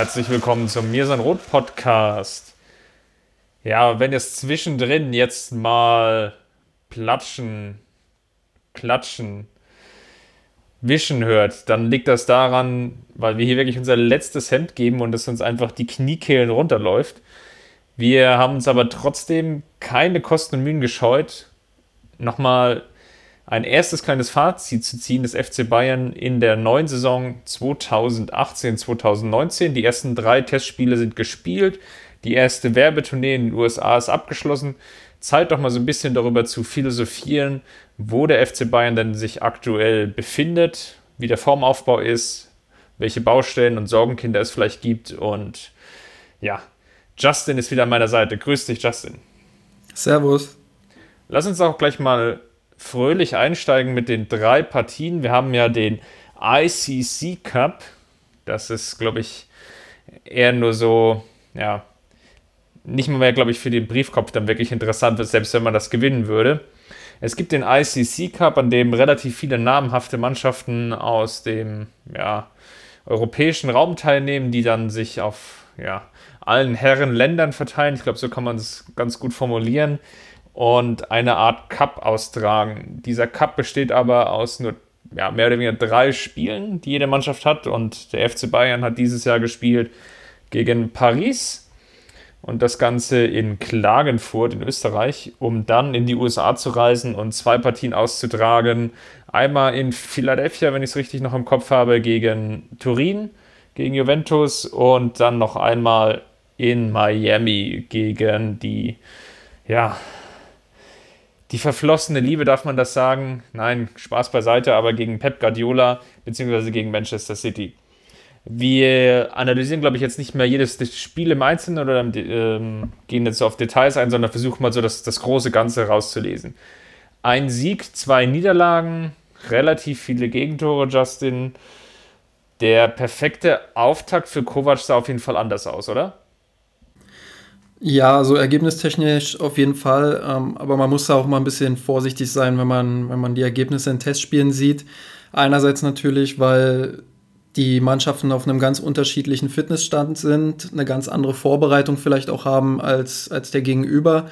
Herzlich willkommen zum Mir sein Rot Podcast. Ja, wenn es zwischendrin jetzt mal platschen, klatschen, wischen hört, dann liegt das daran, weil wir hier wirklich unser letztes Hemd geben und es uns einfach die Kniekehlen runterläuft. Wir haben uns aber trotzdem keine Kosten und Mühen gescheut, nochmal ein erstes kleines Fazit zu ziehen des FC Bayern in der neuen Saison 2018-2019. Die ersten drei Testspiele sind gespielt. Die erste Werbetournee in den USA ist abgeschlossen. Zeit doch mal so ein bisschen darüber zu philosophieren, wo der FC Bayern denn sich aktuell befindet, wie der Formaufbau ist, welche Baustellen und Sorgenkinder es vielleicht gibt. Und ja, Justin ist wieder an meiner Seite. Grüß dich, Justin. Servus. Lass uns auch gleich mal fröhlich einsteigen mit den drei Partien. Wir haben ja den ICC Cup. Das ist, glaube ich, eher nur so, ja, nicht mehr, glaube ich, für den Briefkopf dann wirklich interessant wird, selbst wenn man das gewinnen würde. Es gibt den ICC Cup, an dem relativ viele namhafte Mannschaften aus dem ja, europäischen Raum teilnehmen, die dann sich auf ja, allen Herren Ländern verteilen. Ich glaube, so kann man es ganz gut formulieren und eine Art Cup austragen. Dieser Cup besteht aber aus nur ja, mehr oder weniger drei Spielen, die jede Mannschaft hat. Und der FC Bayern hat dieses Jahr gespielt gegen Paris und das Ganze in Klagenfurt in Österreich, um dann in die USA zu reisen und zwei Partien auszutragen. Einmal in Philadelphia, wenn ich es richtig noch im Kopf habe, gegen Turin, gegen Juventus und dann noch einmal in Miami gegen die ja, die verflossene Liebe, darf man das sagen? Nein, Spaß beiseite, aber gegen Pep Guardiola bzw. gegen Manchester City. Wir analysieren, glaube ich, jetzt nicht mehr jedes Spiel im Einzelnen oder ähm, gehen jetzt auf Details ein, sondern versuchen mal so das, das große Ganze rauszulesen. Ein Sieg, zwei Niederlagen, relativ viele Gegentore, Justin. Der perfekte Auftakt für Kovac sah auf jeden Fall anders aus, oder? Ja, so ergebnistechnisch auf jeden Fall. Ähm, aber man muss da auch mal ein bisschen vorsichtig sein, wenn man, wenn man die Ergebnisse in Testspielen sieht. Einerseits natürlich, weil die Mannschaften auf einem ganz unterschiedlichen Fitnessstand sind, eine ganz andere Vorbereitung vielleicht auch haben als, als der Gegenüber.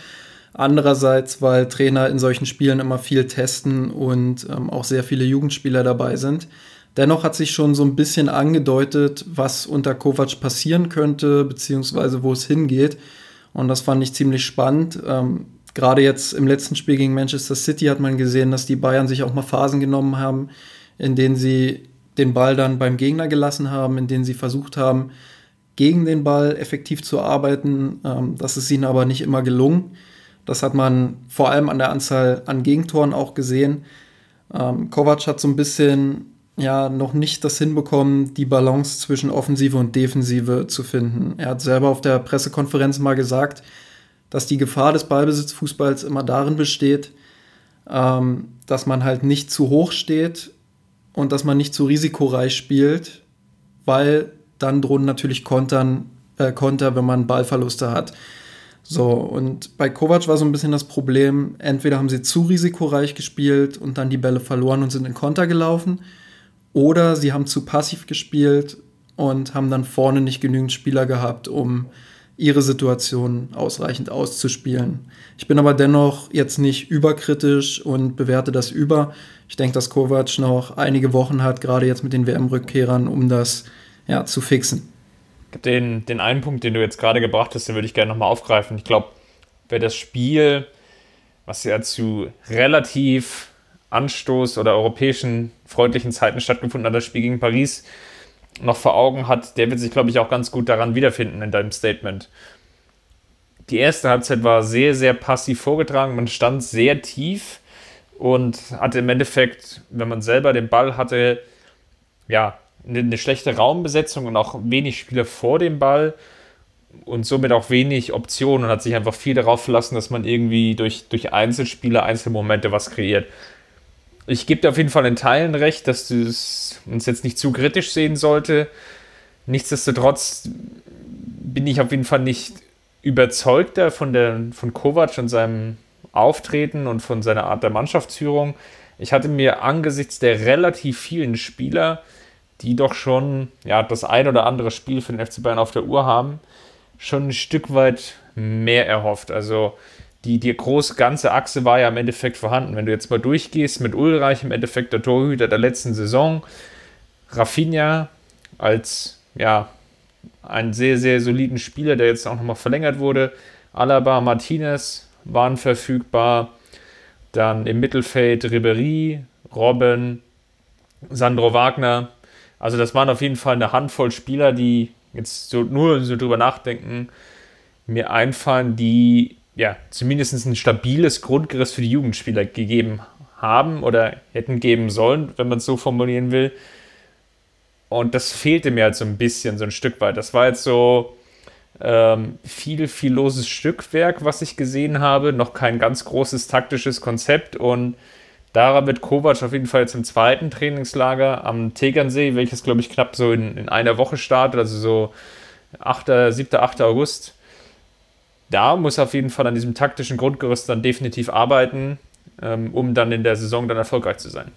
Andererseits, weil Trainer in solchen Spielen immer viel testen und ähm, auch sehr viele Jugendspieler dabei sind. Dennoch hat sich schon so ein bisschen angedeutet, was unter Kovac passieren könnte, beziehungsweise wo es hingeht. Und das fand ich ziemlich spannend. Ähm, Gerade jetzt im letzten Spiel gegen Manchester City hat man gesehen, dass die Bayern sich auch mal Phasen genommen haben, in denen sie den Ball dann beim Gegner gelassen haben, in denen sie versucht haben, gegen den Ball effektiv zu arbeiten. Ähm, das ist ihnen aber nicht immer gelungen. Das hat man vor allem an der Anzahl an Gegentoren auch gesehen. Ähm, Kovac hat so ein bisschen ja noch nicht das hinbekommen, die Balance zwischen Offensive und Defensive zu finden. Er hat selber auf der Pressekonferenz mal gesagt, dass die Gefahr des Ballbesitzfußballs immer darin besteht, ähm, dass man halt nicht zu hoch steht und dass man nicht zu risikoreich spielt, weil dann drohen natürlich Kontern, äh, Konter, wenn man Ballverluste hat. So, und bei Kovac war so ein bisschen das Problem, entweder haben sie zu risikoreich gespielt und dann die Bälle verloren und sind in Konter gelaufen, oder sie haben zu passiv gespielt und haben dann vorne nicht genügend Spieler gehabt, um ihre Situation ausreichend auszuspielen. Ich bin aber dennoch jetzt nicht überkritisch und bewerte das über. Ich denke, dass Kovac noch einige Wochen hat, gerade jetzt mit den WM-Rückkehrern, um das ja, zu fixen. Den, den einen Punkt, den du jetzt gerade gebracht hast, den würde ich gerne nochmal aufgreifen. Ich glaube, wer das Spiel, was ja zu relativ Anstoß oder europäischen freundlichen Zeiten stattgefunden hat, das Spiel gegen Paris noch vor Augen hat, der wird sich, glaube ich, auch ganz gut daran wiederfinden in deinem Statement. Die erste Halbzeit war sehr, sehr passiv vorgetragen. Man stand sehr tief und hatte im Endeffekt, wenn man selber den Ball hatte, ja, eine, schlechte Raumbesetzung und auch wenig Spieler vor dem Ball. und somit auch wenig Optionen und hat sich einfach viel darauf verlassen, dass man irgendwie durch, durch Einzelspieler, Einzelmomente was kreiert. Ich gebe dir auf jeden Fall in Teilen recht, dass du es uns jetzt nicht zu kritisch sehen sollte. Nichtsdestotrotz bin ich auf jeden Fall nicht überzeugter von, der, von Kovac und seinem Auftreten und von seiner Art der Mannschaftsführung. Ich hatte mir angesichts der relativ vielen Spieler, die doch schon ja, das ein oder andere Spiel für den FC Bayern auf der Uhr haben, schon ein Stück weit mehr erhofft. Also die, die große ganze Achse war ja im Endeffekt vorhanden. Wenn du jetzt mal durchgehst mit Ulreich, im Endeffekt der Torhüter der letzten Saison, Rafinha als ja, einen sehr, sehr soliden Spieler, der jetzt auch nochmal verlängert wurde. Alaba, Martinez waren verfügbar. Dann im Mittelfeld Ribery, Robben, Sandro Wagner. Also das waren auf jeden Fall eine Handvoll Spieler, die jetzt so nur so drüber nachdenken, mir einfallen, die ja zumindest ein stabiles Grundgerüst für die Jugendspieler gegeben haben oder hätten geben sollen, wenn man es so formulieren will. Und das fehlte mir halt so ein bisschen, so ein Stück weit. Das war jetzt so ähm, viel, viel loses Stückwerk, was ich gesehen habe. Noch kein ganz großes taktisches Konzept. Und daran wird Kovac auf jeden Fall jetzt im zweiten Trainingslager am Tegernsee, welches, glaube ich, knapp so in, in einer Woche startet, also so 8., 7., 8. August. Da muss auf jeden Fall an diesem taktischen Grundgerüst dann definitiv arbeiten, ähm, um dann in der Saison dann erfolgreich zu sein.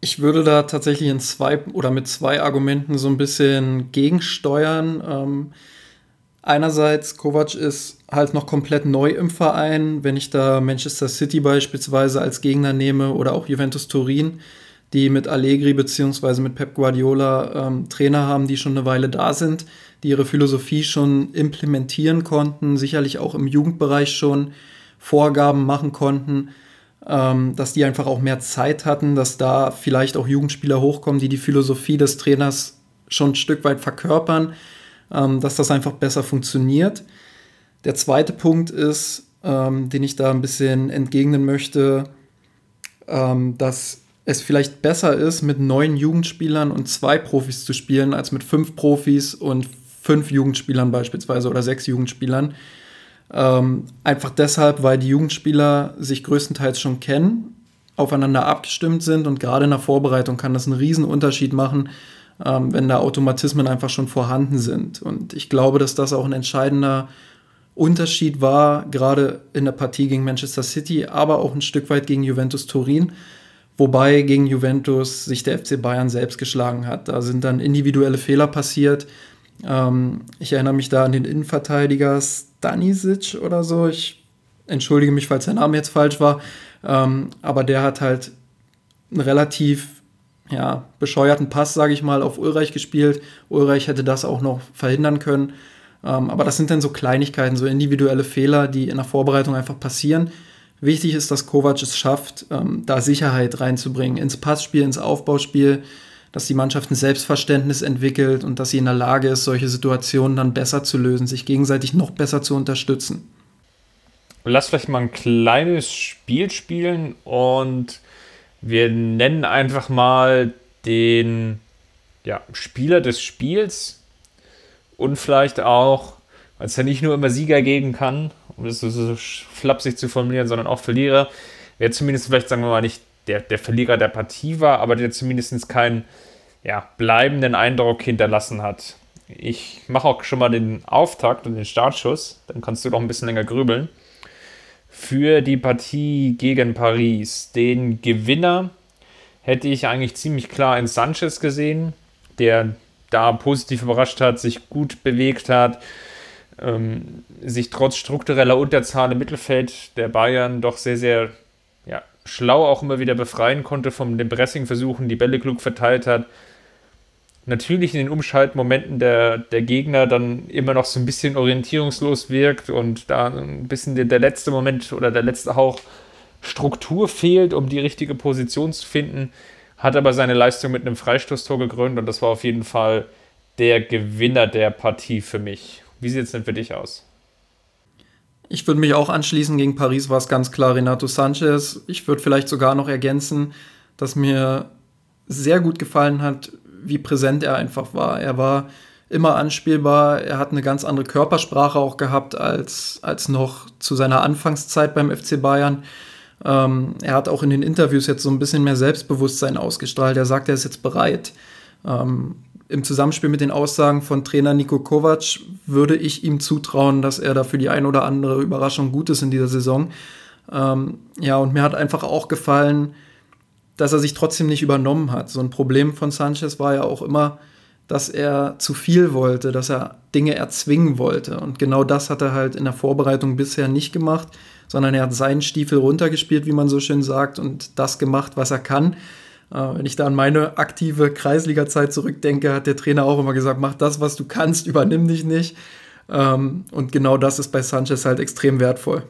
Ich würde da tatsächlich in zwei oder mit zwei Argumenten so ein bisschen gegensteuern. Ähm, einerseits, Kovac ist halt noch komplett neu im Verein. Wenn ich da Manchester City beispielsweise als Gegner nehme oder auch Juventus Turin, die mit Allegri bzw. mit Pep Guardiola ähm, Trainer haben, die schon eine Weile da sind, die ihre Philosophie schon implementieren konnten, sicherlich auch im Jugendbereich schon Vorgaben machen konnten ähm, dass die einfach auch mehr Zeit hatten, dass da vielleicht auch Jugendspieler hochkommen, die die Philosophie des Trainers schon ein Stück weit verkörpern, ähm, dass das einfach besser funktioniert. Der zweite Punkt ist, ähm, den ich da ein bisschen entgegnen möchte, ähm, dass es vielleicht besser ist, mit neun Jugendspielern und zwei Profis zu spielen, als mit fünf Profis und fünf Jugendspielern beispielsweise oder sechs Jugendspielern. Ähm, einfach deshalb, weil die Jugendspieler sich größtenteils schon kennen, aufeinander abgestimmt sind und gerade in der Vorbereitung kann das einen riesen Unterschied machen, ähm, wenn da Automatismen einfach schon vorhanden sind. Und ich glaube, dass das auch ein entscheidender Unterschied war, gerade in der Partie gegen Manchester City, aber auch ein Stück weit gegen Juventus Turin. Wobei gegen Juventus sich der FC Bayern selbst geschlagen hat. Da sind dann individuelle Fehler passiert. Ähm, ich erinnere mich da an den Innenverteidiger Stanisic oder so. Ich entschuldige mich, falls der Name jetzt falsch war. Ähm, aber der hat halt einen relativ ja, bescheuerten Pass, sage ich mal, auf Ulreich gespielt. Ulreich hätte das auch noch verhindern können. Ähm, aber das sind dann so Kleinigkeiten, so individuelle Fehler, die in der Vorbereitung einfach passieren. Wichtig ist, dass Kovac es schafft, ähm, da Sicherheit reinzubringen ins Passspiel, ins Aufbauspiel, dass die Mannschaft ein Selbstverständnis entwickelt und dass sie in der Lage ist, solche Situationen dann besser zu lösen, sich gegenseitig noch besser zu unterstützen. Lass vielleicht mal ein kleines Spiel spielen und wir nennen einfach mal den ja, Spieler des Spiels und vielleicht auch, weil es ja nicht nur immer Sieger geben kann, um das so, flapsig zu formulieren, sondern auch Verlierer, wer zumindest vielleicht, sagen wir mal, nicht der, der Verlierer der Partie war, aber der zumindest keinen ja, bleibenden Eindruck hinterlassen hat. Ich mache auch schon mal den Auftakt und den Startschuss, dann kannst du noch ein bisschen länger grübeln. Für die Partie gegen Paris. Den Gewinner hätte ich eigentlich ziemlich klar in Sanchez gesehen, der da positiv überrascht hat, sich gut bewegt hat, ähm, sich trotz struktureller Unterzahl im Mittelfeld der Bayern doch sehr, sehr ja, schlau auch immer wieder befreien konnte von den Pressing-Versuchen, die Bälle klug verteilt hat. Natürlich in den Umschaltmomenten der, der Gegner dann immer noch so ein bisschen orientierungslos wirkt und da ein bisschen der, der letzte Moment oder der letzte Hauch Struktur fehlt, um die richtige Position zu finden, hat aber seine Leistung mit einem Freistoßtor gekrönt und das war auf jeden Fall der Gewinner der Partie für mich. Wie sieht es denn für dich aus? Ich würde mich auch anschließen. Gegen Paris war es ganz klar Renato Sanchez. Ich würde vielleicht sogar noch ergänzen, dass mir sehr gut gefallen hat, wie präsent er einfach war. Er war immer anspielbar. Er hat eine ganz andere Körpersprache auch gehabt als, als noch zu seiner Anfangszeit beim FC Bayern. Ähm, er hat auch in den Interviews jetzt so ein bisschen mehr Selbstbewusstsein ausgestrahlt. Er sagt, er ist jetzt bereit. Ähm, Im Zusammenspiel mit den Aussagen von Trainer Nico Kovac würde ich ihm zutrauen, dass er da für die ein oder andere Überraschung gut ist in dieser Saison. Ähm, ja, und mir hat einfach auch gefallen, dass er sich trotzdem nicht übernommen hat. So ein Problem von Sanchez war ja auch immer, dass er zu viel wollte, dass er Dinge erzwingen wollte. Und genau das hat er halt in der Vorbereitung bisher nicht gemacht, sondern er hat seinen Stiefel runtergespielt, wie man so schön sagt, und das gemacht, was er kann. Äh, wenn ich da an meine aktive Kreisliga-Zeit zurückdenke, hat der Trainer auch immer gesagt, mach das, was du kannst, übernimm dich nicht. Ähm, und genau das ist bei Sanchez halt extrem wertvoll.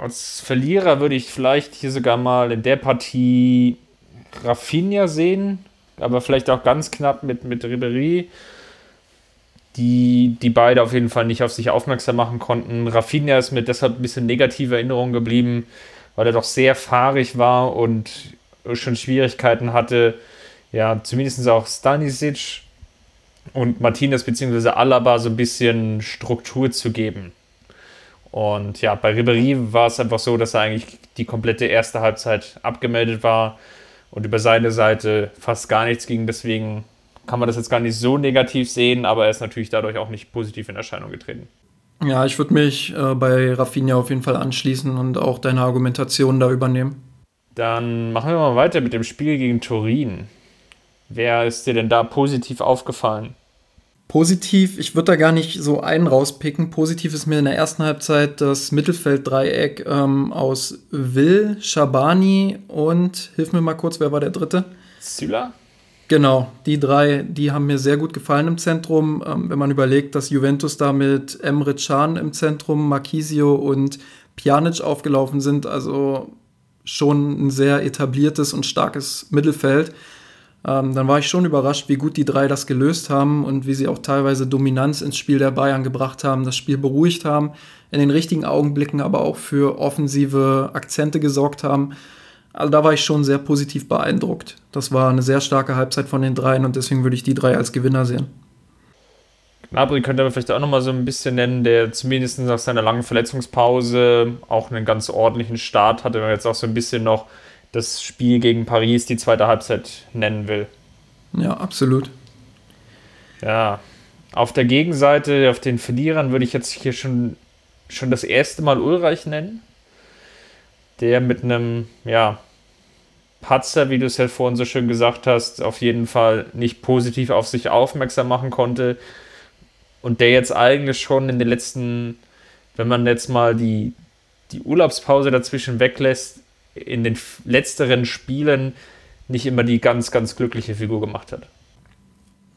Als Verlierer würde ich vielleicht hier sogar mal in der Partie Rafinha sehen, aber vielleicht auch ganz knapp mit, mit Ribery, die, die beide auf jeden Fall nicht auf sich aufmerksam machen konnten. Rafinha ist mir deshalb ein bisschen negative Erinnerung geblieben, weil er doch sehr fahrig war und schon Schwierigkeiten hatte, ja, zumindest auch Stanisic und Martinez bzw. Alaba so ein bisschen Struktur zu geben. Und ja, bei Ribery war es einfach so, dass er eigentlich die komplette erste Halbzeit abgemeldet war und über seine Seite fast gar nichts ging. Deswegen kann man das jetzt gar nicht so negativ sehen, aber er ist natürlich dadurch auch nicht positiv in Erscheinung getreten. Ja, ich würde mich äh, bei Rafinha auf jeden Fall anschließen und auch deine Argumentation da übernehmen. Dann machen wir mal weiter mit dem Spiel gegen Turin. Wer ist dir denn da positiv aufgefallen? Positiv, ich würde da gar nicht so einen rauspicken. Positiv ist mir in der ersten Halbzeit das Mittelfelddreieck ähm, aus Will, Shabani und, hilf mir mal kurz, wer war der dritte? Syla? Genau, die drei, die haben mir sehr gut gefallen im Zentrum. Ähm, wenn man überlegt, dass Juventus da mit Emre Can im Zentrum, Marquisio und Pjanic aufgelaufen sind, also schon ein sehr etabliertes und starkes Mittelfeld ähm, dann war ich schon überrascht, wie gut die drei das gelöst haben und wie sie auch teilweise Dominanz ins Spiel der Bayern gebracht haben, das Spiel beruhigt haben, in den richtigen Augenblicken aber auch für offensive Akzente gesorgt haben. Also da war ich schon sehr positiv beeindruckt. Das war eine sehr starke Halbzeit von den dreien und deswegen würde ich die drei als Gewinner sehen. Gnabry könnte man vielleicht auch nochmal so ein bisschen nennen, der zumindest nach seiner langen Verletzungspause auch einen ganz ordentlichen Start hatte, wenn man jetzt auch so ein bisschen noch das Spiel gegen Paris die zweite Halbzeit nennen will. Ja, absolut. Ja, auf der Gegenseite, auf den Verlierern, würde ich jetzt hier schon, schon das erste Mal Ulreich nennen. Der mit einem, ja, Patzer, wie du es ja vorhin so schön gesagt hast, auf jeden Fall nicht positiv auf sich aufmerksam machen konnte. Und der jetzt eigentlich schon in den letzten, wenn man jetzt mal die, die Urlaubspause dazwischen weglässt, in den letzteren Spielen nicht immer die ganz, ganz glückliche Figur gemacht hat.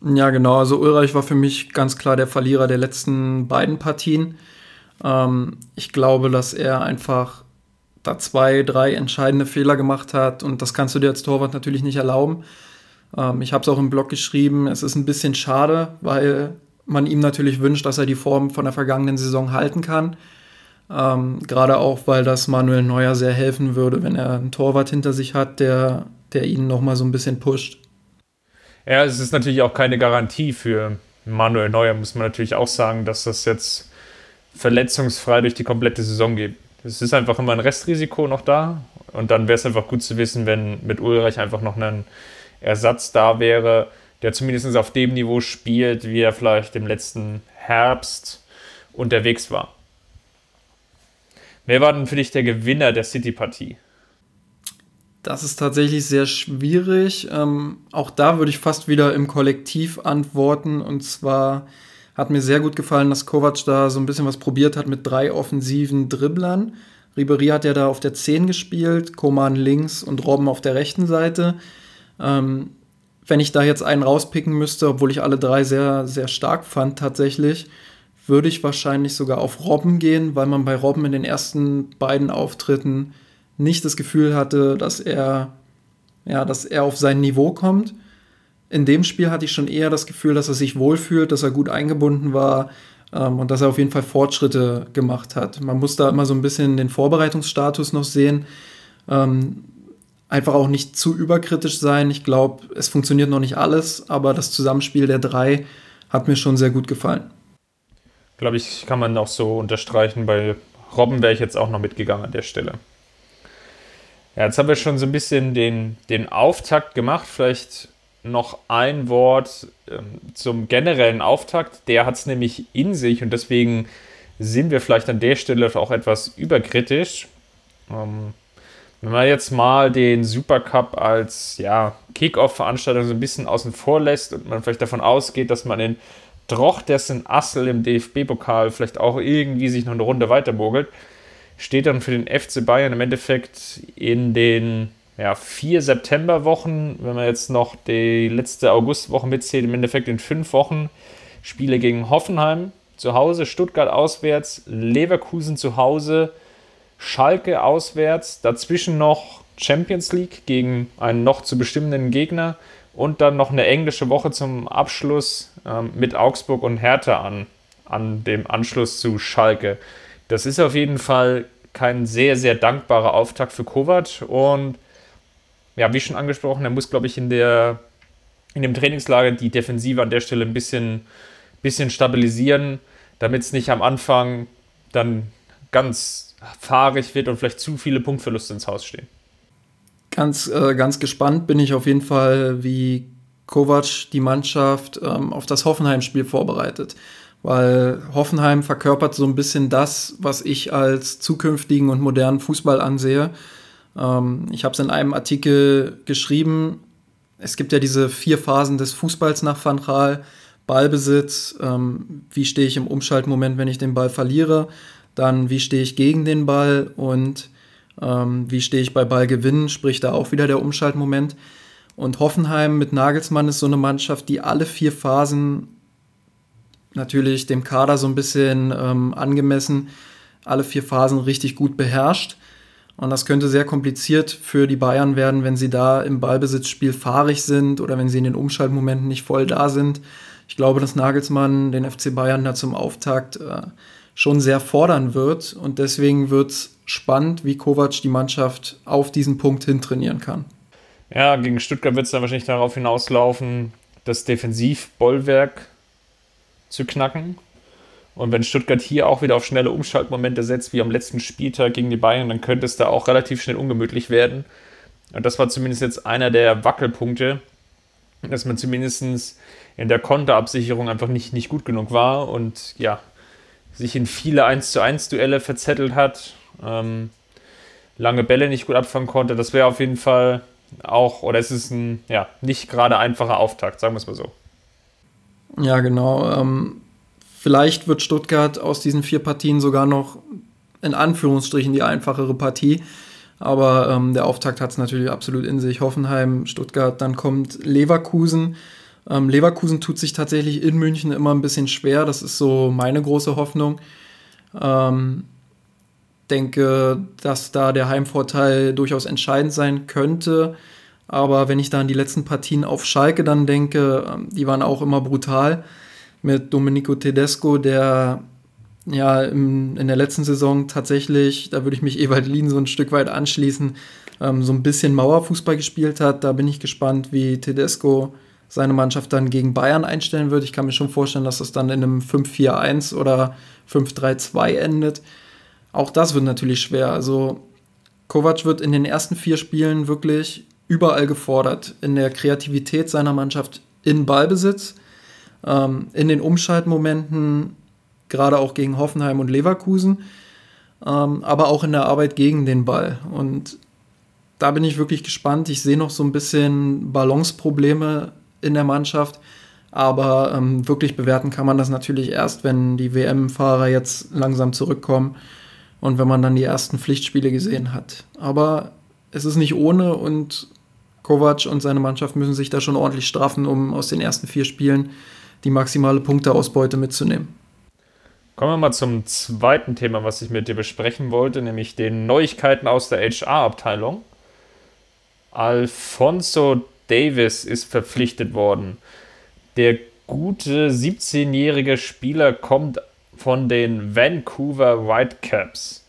Ja, genau. Also Ulreich war für mich ganz klar der Verlierer der letzten beiden Partien. Ähm, ich glaube, dass er einfach da zwei, drei entscheidende Fehler gemacht hat und das kannst du dir als Torwart natürlich nicht erlauben. Ähm, ich habe es auch im Blog geschrieben. Es ist ein bisschen schade, weil man ihm natürlich wünscht, dass er die Form von der vergangenen Saison halten kann. Ähm, Gerade auch, weil das Manuel Neuer sehr helfen würde, wenn er einen Torwart hinter sich hat, der, der ihn nochmal so ein bisschen pusht. Ja, es ist natürlich auch keine Garantie für Manuel Neuer, muss man natürlich auch sagen, dass das jetzt verletzungsfrei durch die komplette Saison geht. Es ist einfach immer ein Restrisiko noch da und dann wäre es einfach gut zu wissen, wenn mit Ulreich einfach noch ein Ersatz da wäre, der zumindest auf dem Niveau spielt, wie er vielleicht im letzten Herbst unterwegs war. Wer war denn für dich der Gewinner der City-Partie? Das ist tatsächlich sehr schwierig. Ähm, auch da würde ich fast wieder im Kollektiv antworten. Und zwar hat mir sehr gut gefallen, dass Kovac da so ein bisschen was probiert hat mit drei offensiven Dribblern. Ribery hat ja da auf der 10 gespielt, Koman links und Robben auf der rechten Seite. Ähm, wenn ich da jetzt einen rauspicken müsste, obwohl ich alle drei sehr, sehr stark fand tatsächlich, würde ich wahrscheinlich sogar auf Robben gehen, weil man bei Robben in den ersten beiden Auftritten nicht das Gefühl hatte, dass er, ja, dass er auf sein Niveau kommt. In dem Spiel hatte ich schon eher das Gefühl, dass er sich wohlfühlt, dass er gut eingebunden war ähm, und dass er auf jeden Fall Fortschritte gemacht hat. Man muss da immer so ein bisschen den Vorbereitungsstatus noch sehen. Ähm, einfach auch nicht zu überkritisch sein. Ich glaube, es funktioniert noch nicht alles, aber das Zusammenspiel der drei hat mir schon sehr gut gefallen. Glaube ich, kann man auch so unterstreichen. Bei Robben wäre ich jetzt auch noch mitgegangen an der Stelle. Ja, jetzt haben wir schon so ein bisschen den, den Auftakt gemacht. Vielleicht noch ein Wort ähm, zum generellen Auftakt. Der hat es nämlich in sich und deswegen sind wir vielleicht an der Stelle auch etwas überkritisch. Ähm, wenn man jetzt mal den Supercup als ja, Kick-Off-Veranstaltung so ein bisschen außen vor lässt und man vielleicht davon ausgeht, dass man in Drochtersen Assel im DFB-Pokal vielleicht auch irgendwie sich noch eine Runde weitermogelt, steht dann für den FC Bayern im Endeffekt in den ja, vier Septemberwochen, wenn man jetzt noch die letzte Augustwoche mitzählt, im Endeffekt in fünf Wochen Spiele gegen Hoffenheim zu Hause, Stuttgart auswärts, Leverkusen zu Hause, Schalke auswärts, dazwischen noch Champions League gegen einen noch zu bestimmenden Gegner und dann noch eine englische Woche zum Abschluss ähm, mit Augsburg und Hertha an, an dem Anschluss zu Schalke. Das ist auf jeden Fall kein sehr, sehr dankbarer Auftakt für Kovac und ja, wie schon angesprochen, er muss, glaube ich, in der in dem Trainingslager die Defensive an der Stelle ein bisschen, bisschen stabilisieren, damit es nicht am Anfang dann ganz fahrig wird und vielleicht zu viele Punktverluste ins Haus stehen. Ganz, äh, ganz gespannt bin ich auf jeden Fall, wie Kovac die Mannschaft ähm, auf das Hoffenheim-Spiel vorbereitet. Weil Hoffenheim verkörpert so ein bisschen das, was ich als zukünftigen und modernen Fußball ansehe. Ähm, ich habe es in einem Artikel geschrieben. Es gibt ja diese vier Phasen des Fußballs nach Van Gaal. Ballbesitz, ähm, wie stehe ich im Umschaltmoment, wenn ich den Ball verliere, dann wie stehe ich gegen den Ball und ähm, wie stehe ich bei Ballgewinn, sprich da auch wieder der Umschaltmoment. Und Hoffenheim mit Nagelsmann ist so eine Mannschaft, die alle vier Phasen natürlich dem Kader so ein bisschen ähm, angemessen, alle vier Phasen richtig gut beherrscht. Und das könnte sehr kompliziert für die Bayern werden, wenn sie da im Ballbesitzspiel fahrig sind oder wenn sie in den Umschaltmomenten nicht voll da sind. Ich glaube, dass Nagelsmann den FC Bayern da zum Auftakt äh, schon sehr fordern wird. Und deswegen wird es spannend, wie Kovac die Mannschaft auf diesen Punkt hin trainieren kann. Ja, gegen Stuttgart wird es dann wahrscheinlich darauf hinauslaufen, das Defensivbollwerk zu knacken. Und wenn Stuttgart hier auch wieder auf schnelle Umschaltmomente setzt, wie am letzten Spieltag gegen die Bayern, dann könnte es da auch relativ schnell ungemütlich werden. Und das war zumindest jetzt einer der Wackelpunkte, dass man zumindest in der Konterabsicherung einfach nicht, nicht gut genug war und ja, sich in viele 1 zu 1 Duelle verzettelt hat, ähm, lange Bälle nicht gut abfangen konnte. Das wäre auf jeden Fall auch, oder es ist ein, ja, nicht gerade einfacher Auftakt, sagen wir es mal so. Ja, genau. Ähm, vielleicht wird Stuttgart aus diesen vier Partien sogar noch in Anführungsstrichen die einfachere Partie. Aber ähm, der Auftakt hat es natürlich absolut in sich. Hoffenheim, Stuttgart, dann kommt Leverkusen. Ähm, Leverkusen tut sich tatsächlich in München immer ein bisschen schwer. Das ist so meine große Hoffnung. Ähm, denke, dass da der Heimvorteil durchaus entscheidend sein könnte. Aber wenn ich da an die letzten Partien auf Schalke dann denke, ähm, die waren auch immer brutal. Mit Domenico Tedesco, der ja im, in der letzten Saison tatsächlich, da würde ich mich Ewald Lien so ein Stück weit anschließen, ähm, so ein bisschen Mauerfußball gespielt hat. Da bin ich gespannt, wie Tedesco seine Mannschaft dann gegen Bayern einstellen wird. Ich kann mir schon vorstellen, dass das dann in einem 5-4-1 oder 5-3-2 endet. Auch das wird natürlich schwer. Also Kovac wird in den ersten vier Spielen wirklich überall gefordert. In der Kreativität seiner Mannschaft in Ballbesitz, ähm, in den Umschaltmomenten, gerade auch gegen Hoffenheim und Leverkusen, ähm, aber auch in der Arbeit gegen den Ball. Und da bin ich wirklich gespannt. Ich sehe noch so ein bisschen Balanceprobleme in der Mannschaft. Aber ähm, wirklich bewerten kann man das natürlich erst, wenn die WM-Fahrer jetzt langsam zurückkommen und wenn man dann die ersten Pflichtspiele gesehen hat. Aber es ist nicht ohne und Kovac und seine Mannschaft müssen sich da schon ordentlich straffen, um aus den ersten vier Spielen die maximale Punkteausbeute mitzunehmen. Kommen wir mal zum zweiten Thema, was ich mit dir besprechen wollte, nämlich den Neuigkeiten aus der HR-Abteilung. Alfonso Davis ist verpflichtet worden. Der gute 17-jährige Spieler kommt von den Vancouver Whitecaps.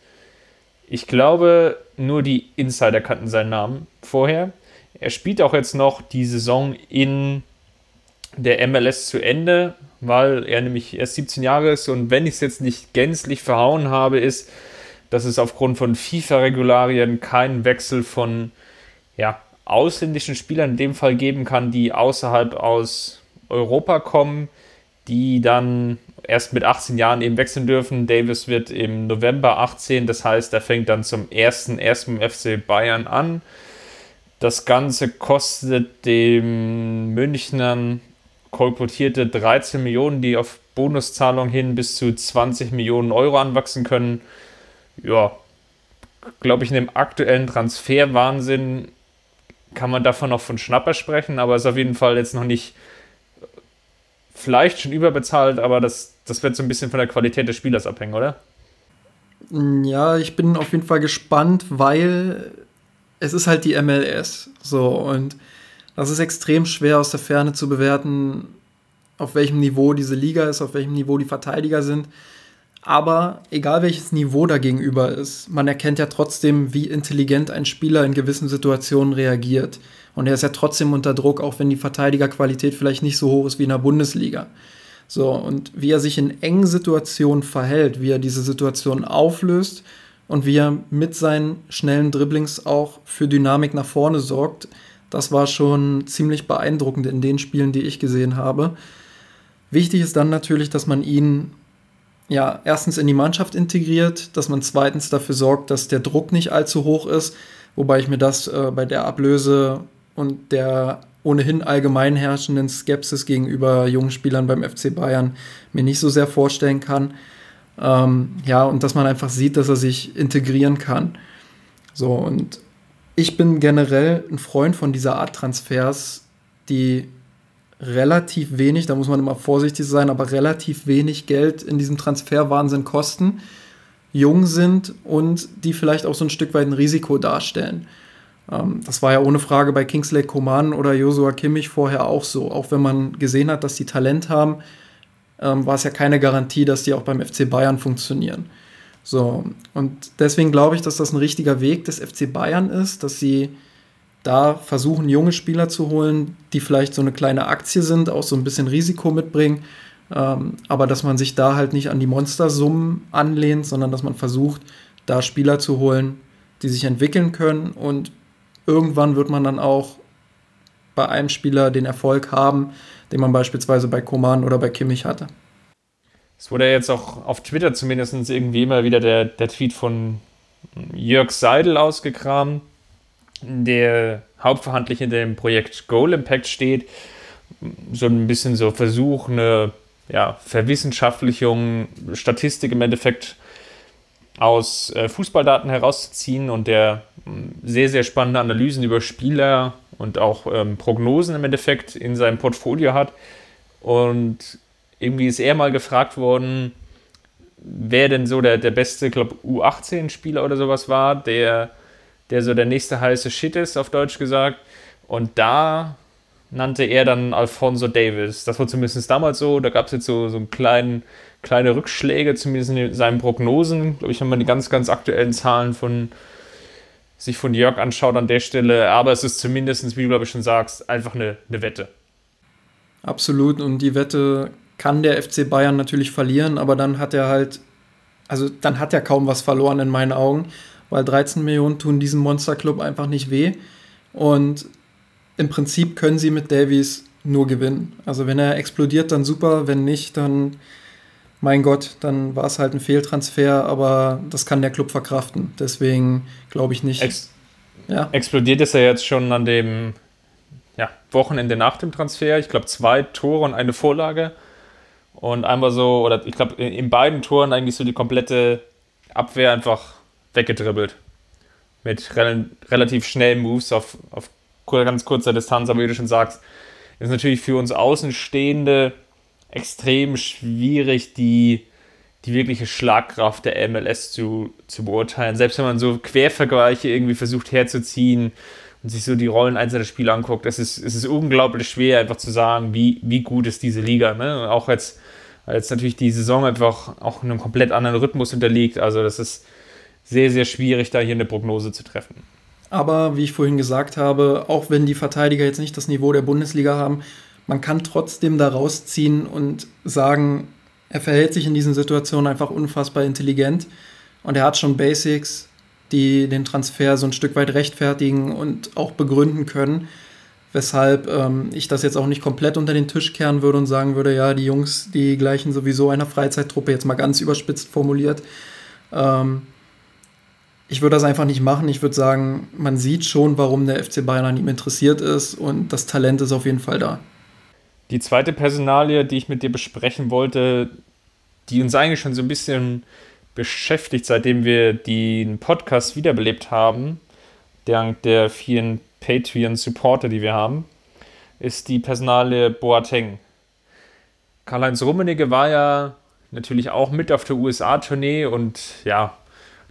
Ich glaube, nur die Insider kannten seinen Namen vorher. Er spielt auch jetzt noch die Saison in der MLS zu Ende, weil er nämlich erst 17 Jahre ist und wenn ich es jetzt nicht gänzlich verhauen habe, ist, dass es aufgrund von FIFA-Regularien keinen Wechsel von ja, ausländischen Spielern in dem Fall geben kann, die außerhalb aus Europa kommen, die dann erst mit 18 Jahren eben wechseln dürfen. Davis wird im November 18, das heißt, er fängt dann zum ersten ersten FC Bayern an. Das Ganze kostet dem Münchnern kolportierte 13 Millionen, die auf Bonuszahlung hin bis zu 20 Millionen Euro anwachsen können. Ja, glaube ich, in dem aktuellen Transferwahnsinn kann man davon noch von Schnapper sprechen, aber ist auf jeden Fall jetzt noch nicht vielleicht schon überbezahlt, aber das, das wird so ein bisschen von der Qualität des Spielers abhängen, oder? Ja, ich bin auf jeden Fall gespannt, weil es ist halt die MLS. So, und das ist extrem schwer aus der Ferne zu bewerten, auf welchem Niveau diese Liga ist, auf welchem Niveau die Verteidiger sind. Aber egal welches Niveau da gegenüber ist, man erkennt ja trotzdem, wie intelligent ein Spieler in gewissen Situationen reagiert. Und er ist ja trotzdem unter Druck, auch wenn die Verteidigerqualität vielleicht nicht so hoch ist wie in der Bundesliga. So, und wie er sich in engen Situationen verhält, wie er diese Situation auflöst und wie er mit seinen schnellen Dribblings auch für Dynamik nach vorne sorgt, das war schon ziemlich beeindruckend in den Spielen, die ich gesehen habe. Wichtig ist dann natürlich, dass man ihn ja, erstens in die Mannschaft integriert, dass man zweitens dafür sorgt, dass der Druck nicht allzu hoch ist, wobei ich mir das äh, bei der Ablöse und der ohnehin allgemein herrschenden Skepsis gegenüber jungen Spielern beim FC Bayern mir nicht so sehr vorstellen kann. Ähm, ja, und dass man einfach sieht, dass er sich integrieren kann. So, und ich bin generell ein Freund von dieser Art Transfers, die relativ wenig, da muss man immer vorsichtig sein, aber relativ wenig Geld in diesem Transferwahnsinn kosten, jung sind und die vielleicht auch so ein Stück weit ein Risiko darstellen. Ähm, das war ja ohne Frage bei Kingsley Coman oder Joshua Kimmich vorher auch so. Auch wenn man gesehen hat, dass die Talent haben, ähm, war es ja keine Garantie, dass die auch beim FC Bayern funktionieren. So, und deswegen glaube ich, dass das ein richtiger Weg des FC Bayern ist, dass sie da versuchen, junge Spieler zu holen, die vielleicht so eine kleine Aktie sind, auch so ein bisschen Risiko mitbringen. Ähm, aber dass man sich da halt nicht an die Monstersummen anlehnt, sondern dass man versucht, da Spieler zu holen, die sich entwickeln können und irgendwann wird man dann auch bei einem Spieler den Erfolg haben, den man beispielsweise bei Koman oder bei Kimmich hatte. Es wurde jetzt auch auf Twitter zumindest irgendwie immer wieder der, der Tweet von Jörg Seidel ausgekramt, der hauptverhandlich in dem Projekt Goal Impact steht, so ein bisschen so Versuch, eine ja, Verwissenschaftlichung, Statistik im Endeffekt aus äh, Fußballdaten herauszuziehen und der äh, sehr, sehr spannende Analysen über Spieler und auch ähm, Prognosen im Endeffekt in seinem Portfolio hat. Und irgendwie ist er mal gefragt worden, wer denn so der, der beste, glaube U18-Spieler oder sowas war, der der so der nächste heiße Shit ist, auf Deutsch gesagt. Und da nannte er dann Alfonso Davis. Das war zumindest damals so. Da gab es jetzt so, so einen kleinen, kleine Rückschläge, zumindest in seinen Prognosen. Glaube ich, wenn man die ganz, ganz aktuellen Zahlen von sich von Jörg anschaut an der Stelle. Aber es ist zumindest, wie du glaube ich schon sagst, einfach eine, eine Wette. Absolut. Und die Wette kann der FC Bayern natürlich verlieren, aber dann hat er halt, also dann hat er kaum was verloren in meinen Augen weil 13 Millionen tun diesem Monsterclub einfach nicht weh. Und im Prinzip können sie mit Davies nur gewinnen. Also wenn er explodiert, dann super, wenn nicht, dann mein Gott, dann war es halt ein Fehltransfer, aber das kann der Club verkraften. Deswegen glaube ich nicht. Ex ja. Explodiert ist er jetzt schon an dem ja, Wochenende nach dem Transfer. Ich glaube, zwei Tore und eine Vorlage. Und einmal so, oder ich glaube, in beiden Toren eigentlich so die komplette Abwehr einfach weggedribbelt. Mit rel relativ schnellen Moves auf, auf ganz kurzer Distanz, aber wie du schon sagst, ist natürlich für uns Außenstehende extrem schwierig, die, die wirkliche Schlagkraft der MLS zu, zu beurteilen. Selbst wenn man so Quervergleiche irgendwie versucht herzuziehen und sich so die Rollen einzelner Spieler anguckt, es ist, es ist unglaublich schwer, einfach zu sagen, wie, wie gut ist diese Liga. Ne? Auch jetzt, als natürlich die Saison einfach auch einem komplett anderen Rhythmus unterliegt. Also das ist sehr, sehr schwierig, da hier eine Prognose zu treffen. Aber wie ich vorhin gesagt habe, auch wenn die Verteidiger jetzt nicht das Niveau der Bundesliga haben, man kann trotzdem da rausziehen und sagen, er verhält sich in diesen Situationen einfach unfassbar intelligent und er hat schon Basics, die den Transfer so ein Stück weit rechtfertigen und auch begründen können. Weshalb ähm, ich das jetzt auch nicht komplett unter den Tisch kehren würde und sagen würde, ja, die Jungs, die gleichen sowieso einer Freizeittruppe, jetzt mal ganz überspitzt formuliert. Ähm, ich würde das einfach nicht machen. Ich würde sagen, man sieht schon, warum der FC Bayern an ihm interessiert ist und das Talent ist auf jeden Fall da. Die zweite Personalie, die ich mit dir besprechen wollte, die uns eigentlich schon so ein bisschen beschäftigt, seitdem wir den Podcast wiederbelebt haben, dank der vielen Patreon-Supporter, die wir haben, ist die Personale Boateng. Karl-Heinz Rummenigge war ja natürlich auch mit auf der USA-Tournee und ja,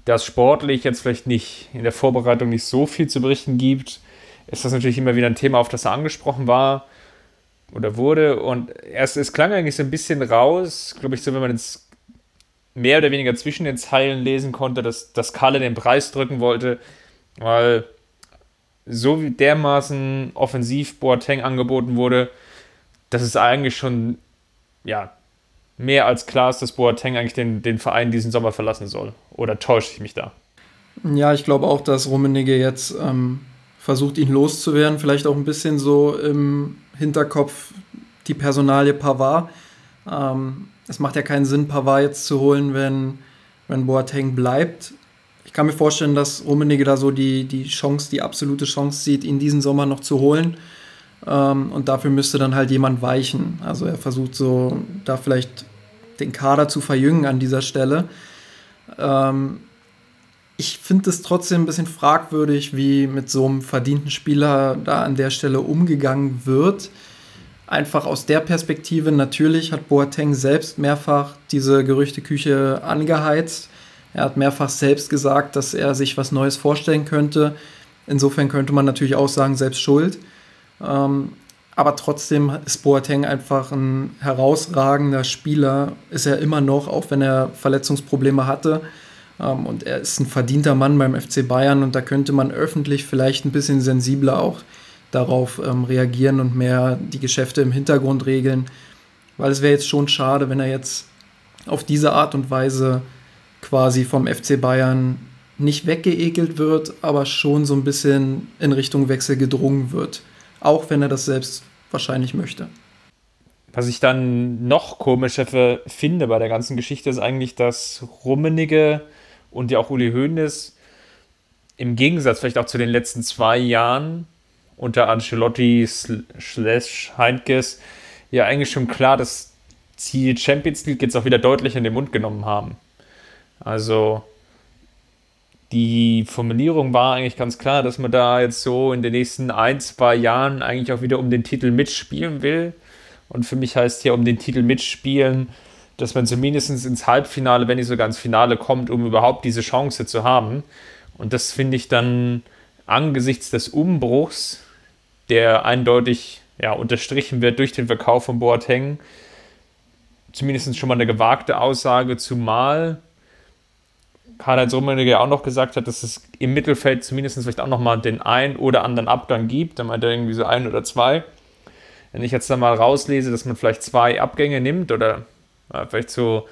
dass sportlich jetzt vielleicht nicht in der Vorbereitung nicht so viel zu berichten gibt, ist das natürlich immer wieder ein Thema, auf das er angesprochen war oder wurde. Und erst, es klang eigentlich so ein bisschen raus, glaube ich, so, wenn man es mehr oder weniger zwischen den Zeilen lesen konnte, dass, dass Kalle den Preis drücken wollte, weil so wie dermaßen offensiv Boateng angeboten wurde, dass es eigentlich schon ja, mehr als klar ist, dass Boateng eigentlich den, den Verein diesen Sommer verlassen soll. Oder täusche ich mich da? Ja, ich glaube auch, dass Rummenigge jetzt ähm, versucht, ihn loszuwerden. Vielleicht auch ein bisschen so im Hinterkopf die Personalie Pavard. Ähm, es macht ja keinen Sinn, Pavard jetzt zu holen, wenn, wenn Boateng bleibt. Ich kann mir vorstellen, dass Rummenigge da so die, die Chance, die absolute Chance sieht, ihn diesen Sommer noch zu holen. Ähm, und dafür müsste dann halt jemand weichen. Also er versucht so, da vielleicht den Kader zu verjüngen an dieser Stelle. Ähm, ich finde es trotzdem ein bisschen fragwürdig, wie mit so einem verdienten Spieler da an der Stelle umgegangen wird. Einfach aus der Perspektive, natürlich hat Boateng selbst mehrfach diese Gerüchteküche angeheizt. Er hat mehrfach selbst gesagt, dass er sich was Neues vorstellen könnte. Insofern könnte man natürlich auch sagen, selbst schuld. Ähm, aber trotzdem ist Boateng einfach ein herausragender Spieler, ist er immer noch, auch wenn er Verletzungsprobleme hatte. Ähm, und er ist ein verdienter Mann beim FC Bayern und da könnte man öffentlich vielleicht ein bisschen sensibler auch darauf ähm, reagieren und mehr die Geschäfte im Hintergrund regeln. Weil es wäre jetzt schon schade, wenn er jetzt auf diese Art und Weise quasi vom FC Bayern nicht weggeekelt wird, aber schon so ein bisschen in Richtung Wechsel gedrungen wird auch wenn er das selbst wahrscheinlich möchte. Was ich dann noch komischer finde bei der ganzen Geschichte ist eigentlich, dass Rummenigge und ja auch Uli Hoeneß im Gegensatz vielleicht auch zu den letzten zwei Jahren unter Ancelotti slash Heinkes ja eigentlich schon klar das Ziel Champions League jetzt auch wieder deutlich in den Mund genommen haben. Also die Formulierung war eigentlich ganz klar, dass man da jetzt so in den nächsten ein, zwei Jahren eigentlich auch wieder um den Titel mitspielen will. Und für mich heißt hier um den Titel mitspielen, dass man zumindest ins Halbfinale, wenn nicht sogar ins Finale kommt, um überhaupt diese Chance zu haben. Und das finde ich dann angesichts des Umbruchs, der eindeutig ja, unterstrichen wird durch den Verkauf von Boateng, zumindest schon mal eine gewagte Aussage, zumal Karl-Heinz Rummenigge auch noch gesagt hat, dass es im Mittelfeld zumindest vielleicht auch nochmal den einen oder anderen Abgang gibt. Da meint er irgendwie so ein oder zwei. Wenn ich jetzt da mal rauslese, dass man vielleicht zwei Abgänge nimmt oder ja, vielleicht so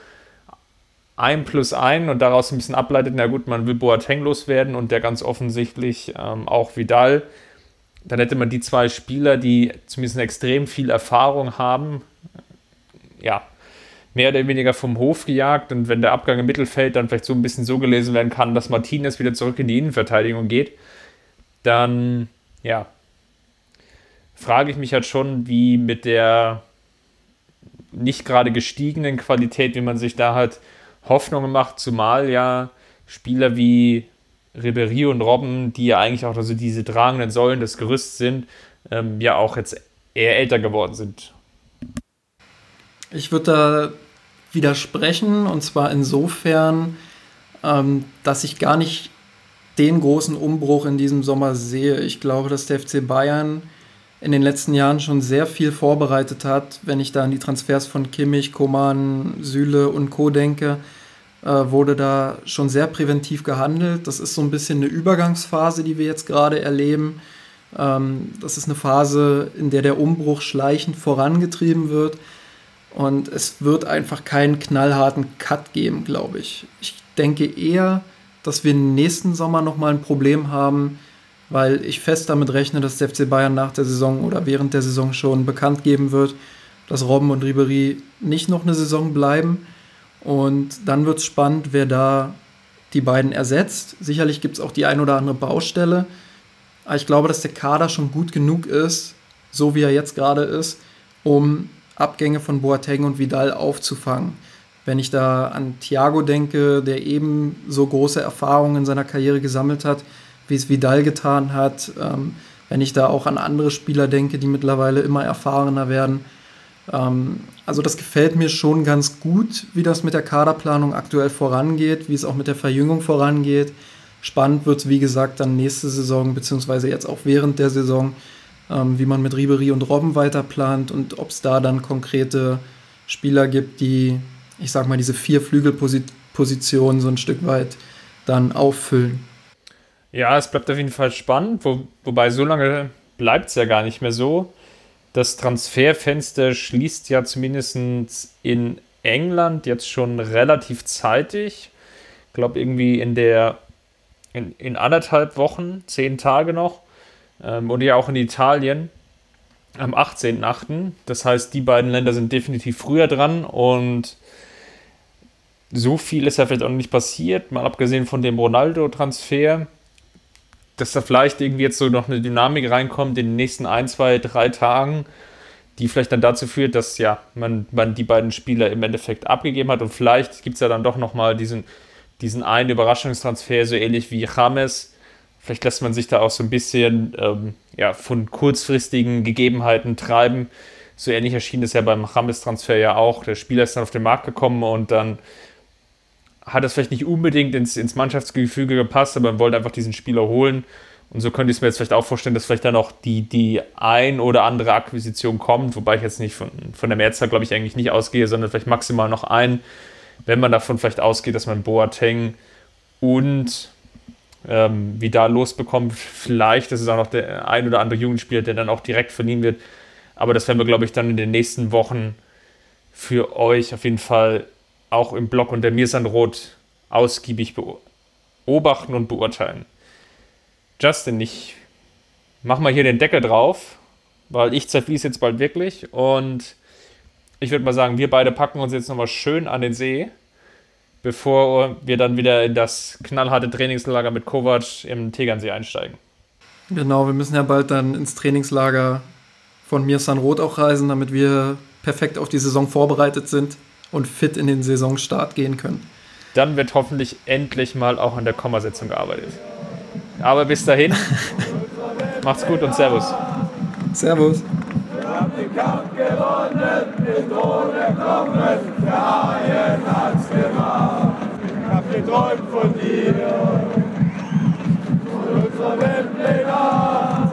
ein plus ein und daraus ein bisschen ableitet, na gut, man will Boateng loswerden und der ganz offensichtlich ähm, auch Vidal, dann hätte man die zwei Spieler, die zumindest extrem viel Erfahrung haben, ja, mehr oder weniger vom Hof gejagt. Und wenn der Abgang im Mittelfeld dann vielleicht so ein bisschen so gelesen werden kann, dass Martinez wieder zurück in die Innenverteidigung geht, dann ja, frage ich mich halt schon, wie mit der nicht gerade gestiegenen Qualität, wie man sich da halt Hoffnungen macht, zumal ja Spieler wie Ribery und Robben, die ja eigentlich auch also diese tragenden Säulen des Gerüsts sind, ähm, ja auch jetzt eher älter geworden sind ich würde da widersprechen und zwar insofern, ähm, dass ich gar nicht den großen Umbruch in diesem Sommer sehe. Ich glaube, dass der FC Bayern in den letzten Jahren schon sehr viel vorbereitet hat, wenn ich da an die Transfers von Kimmich, Koman, Süle und Co. denke. äh, wurde da schon sehr präventiv gehandelt. Das ist so ein bisschen eine Übergangsphase, die wir jetzt gerade erleben. Ähm, das ist eine Phase, in der der Umbruch schleichend vorangetrieben wird. Und es wird einfach keinen knallharten Cut geben, glaube ich. Ich denke eher, dass wir nächsten Sommer nochmal ein Problem haben, weil ich fest damit rechne, dass der FC Bayern nach der Saison oder während der Saison schon bekannt geben wird, dass Robben und Ribery nicht noch eine Saison bleiben. Und dann wird es spannend, wer da die beiden ersetzt. Sicherlich gibt es auch die ein oder andere Baustelle. Aber ich glaube, dass der Kader schon gut genug ist, so wie er jetzt gerade ist, um Abgänge von Boateng und Vidal aufzufangen. Wenn ich da an Thiago denke, der eben so große Erfahrungen in seiner Karriere gesammelt hat, wie es Vidal getan hat, ähm, wenn ich da auch an andere Spieler denke, die mittlerweile immer erfahrener werden. Ähm, also das gefällt mir schon ganz gut, wie das mit der Kaderplanung aktuell vorangeht, wie es auch mit der Verjüngung vorangeht. Spannend wird es, wie gesagt, dann nächste Saison, beziehungsweise jetzt auch während der Saison, ähm, wie man mit Ribery und Robben weiterplant und ob es da dann konkrete Spieler gibt, die ich sag mal, diese vier Flügelpositionen so ein Stück weit dann auffüllen. Ja, es bleibt auf jeden Fall spannend, wo, wobei so lange bleibt es ja gar nicht mehr so. Das Transferfenster schließt ja zumindest in England jetzt schon relativ zeitig. Ich glaube, irgendwie in der in, in anderthalb Wochen, zehn Tage noch. Ähm, und ja auch in Italien am 18.8. Das heißt, die beiden Länder sind definitiv früher dran und so viel ist ja vielleicht auch nicht passiert, mal abgesehen von dem Ronaldo-Transfer, dass da vielleicht irgendwie jetzt so noch eine Dynamik reinkommt in den nächsten ein, zwei, drei Tagen, die vielleicht dann dazu führt, dass ja man, man die beiden Spieler im Endeffekt abgegeben hat und vielleicht gibt es ja dann doch nochmal diesen, diesen einen Überraschungstransfer, so ähnlich wie James. Vielleicht lässt man sich da auch so ein bisschen ähm, ja, von kurzfristigen Gegebenheiten treiben. So ähnlich erschien es ja beim James-Transfer ja auch. Der Spieler ist dann auf den Markt gekommen und dann hat es vielleicht nicht unbedingt ins, ins Mannschaftsgefüge gepasst, aber man wollte einfach diesen Spieler holen. Und so könnte ich es mir jetzt vielleicht auch vorstellen, dass vielleicht dann auch die, die ein oder andere Akquisition kommt, wobei ich jetzt nicht von, von der Mehrzahl, glaube ich, eigentlich nicht ausgehe, sondern vielleicht maximal noch ein, wenn man davon vielleicht ausgeht, dass man Boateng und ähm, da losbekommt. Vielleicht ist es auch noch der ein oder andere Jugendspieler, der dann auch direkt verliehen wird. Aber das werden wir, glaube ich, dann in den nächsten Wochen für euch auf jeden Fall auch im Blog unter Mirsanrot ausgiebig beobachten und beurteilen. Justin, ich mach mal hier den Deckel drauf, weil ich zerfließe jetzt bald wirklich und ich würde mal sagen, wir beide packen uns jetzt nochmal schön an den See, bevor wir dann wieder in das knallharte Trainingslager mit Kovac im Tegernsee einsteigen. Genau, wir müssen ja bald dann ins Trainingslager von Mirsan Roth auch reisen, damit wir perfekt auf die Saison vorbereitet sind und fit in den Saisonstart gehen können. Dann wird hoffentlich endlich mal auch an der Kommasetzung gearbeitet. Aber bis dahin, macht's gut und Servus. Servus gewonnen, nicht ohne Knochen, der Haien hat's gemacht. Ich hab geträumt von dir und unserer Welt legal.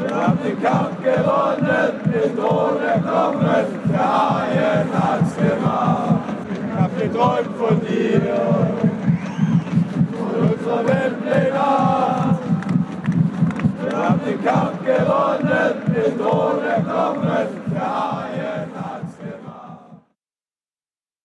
Wir haben den Kampf gewonnen, nicht ohne Knochen, der Haien hat's gemacht. Ich hab geträumt von dir und unserer Welt legal. Wir haben den Kampf gewonnen, mit ohne Kommen der Haie.